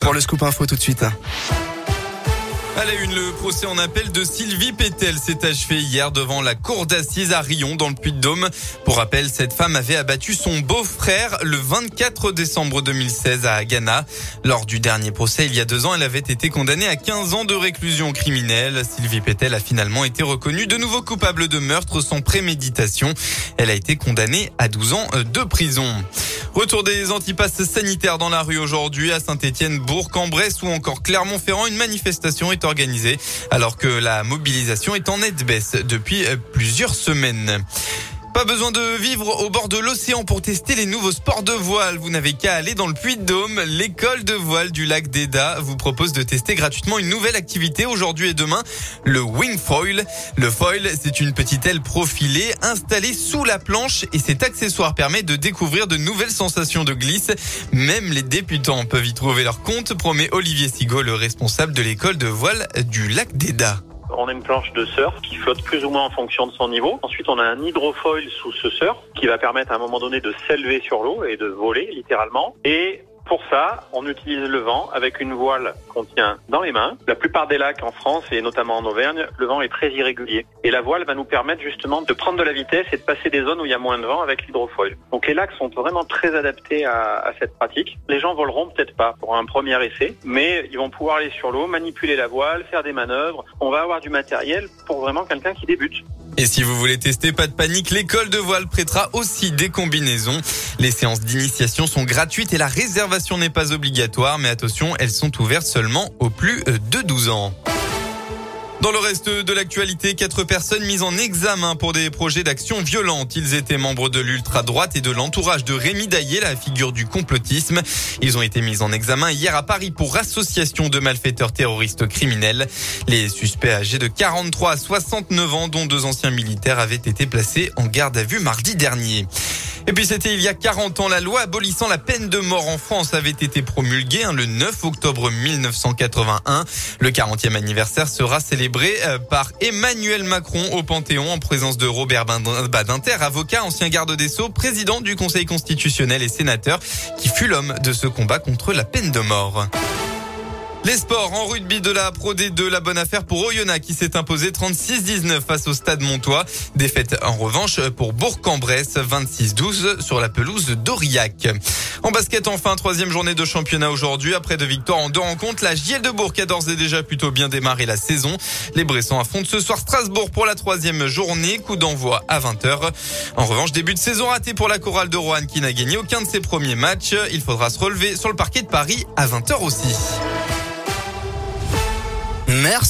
Pour le scoop info tout de suite. À une, le procès en appel de Sylvie Pétel s'est achevé hier devant la cour d'assises à Rion dans le Puy-de-Dôme. Pour rappel, cette femme avait abattu son beau-frère le 24 décembre 2016 à Ghana. Lors du dernier procès, il y a deux ans, elle avait été condamnée à 15 ans de réclusion criminelle. Sylvie Pétel a finalement été reconnue de nouveau coupable de meurtre sans préméditation. Elle a été condamnée à 12 ans de prison. Retour des antipasses sanitaires dans la rue aujourd'hui à Saint-Étienne, Bourg-en-Bresse ou encore Clermont-Ferrand. Une manifestation est organisée alors que la mobilisation est en nette baisse depuis plusieurs semaines. Pas besoin de vivre au bord de l'océan pour tester les nouveaux sports de voile. Vous n'avez qu'à aller dans le Puy-de-Dôme. L'école de voile du lac d'Eda vous propose de tester gratuitement une nouvelle activité aujourd'hui et demain, le wing foil. Le foil, c'est une petite aile profilée installée sous la planche et cet accessoire permet de découvrir de nouvelles sensations de glisse. Même les débutants peuvent y trouver leur compte, promet Olivier Sigaud, le responsable de l'école de voile du lac d'Eda. On a une planche de surf qui flotte plus ou moins en fonction de son niveau. Ensuite, on a un hydrofoil sous ce surf qui va permettre à un moment donné de s'élever sur l'eau et de voler littéralement. Pour ça, on utilise le vent avec une voile qu'on tient dans les mains. La plupart des lacs en France et notamment en Auvergne, le vent est très irrégulier. Et la voile va nous permettre justement de prendre de la vitesse et de passer des zones où il y a moins de vent avec l'hydrofoil. Donc les lacs sont vraiment très adaptés à, cette pratique. Les gens voleront peut-être pas pour un premier essai, mais ils vont pouvoir aller sur l'eau, manipuler la voile, faire des manœuvres. On va avoir du matériel pour vraiment quelqu'un qui débute. Et si vous voulez tester, pas de panique, l'école de voile prêtera aussi des combinaisons. Les séances d'initiation sont gratuites et la réservation n'est pas obligatoire, mais attention, elles sont ouvertes seulement aux plus de 12 ans. Dans le reste de l'actualité, quatre personnes mises en examen pour des projets d'action violente. Ils étaient membres de l'ultra-droite et de l'entourage de Rémi Daillé, la figure du complotisme. Ils ont été mis en examen hier à Paris pour association de malfaiteurs terroristes criminels. Les suspects âgés de 43 à 69 ans, dont deux anciens militaires, avaient été placés en garde à vue mardi dernier. Et puis c'était il y a 40 ans, la loi abolissant la peine de mort en France avait été promulguée hein, le 9 octobre 1981. Le 40e anniversaire sera célébré euh, par Emmanuel Macron au Panthéon en présence de Robert Badinter, avocat, ancien garde des Sceaux, président du Conseil constitutionnel et sénateur, qui fut l'homme de ce combat contre la peine de mort. Les sports en rugby de la Pro D2, la bonne affaire pour Oyonnax qui s'est imposé 36-19 face au Stade Montois. Défaite en revanche pour Bourg-en-Bresse 26-12 sur la pelouse d'Aurillac. En basket enfin, troisième journée de championnat aujourd'hui. Après deux victoires en deux rencontres, la JL de Bourg a d'ores et déjà plutôt bien démarré la saison. Les Bressons affrontent ce soir Strasbourg pour la troisième journée. Coup d'envoi à 20h. En revanche, début de saison raté pour la chorale de Roanne qui n'a gagné aucun de ses premiers matchs. Il faudra se relever sur le parquet de Paris à 20h aussi. Merci.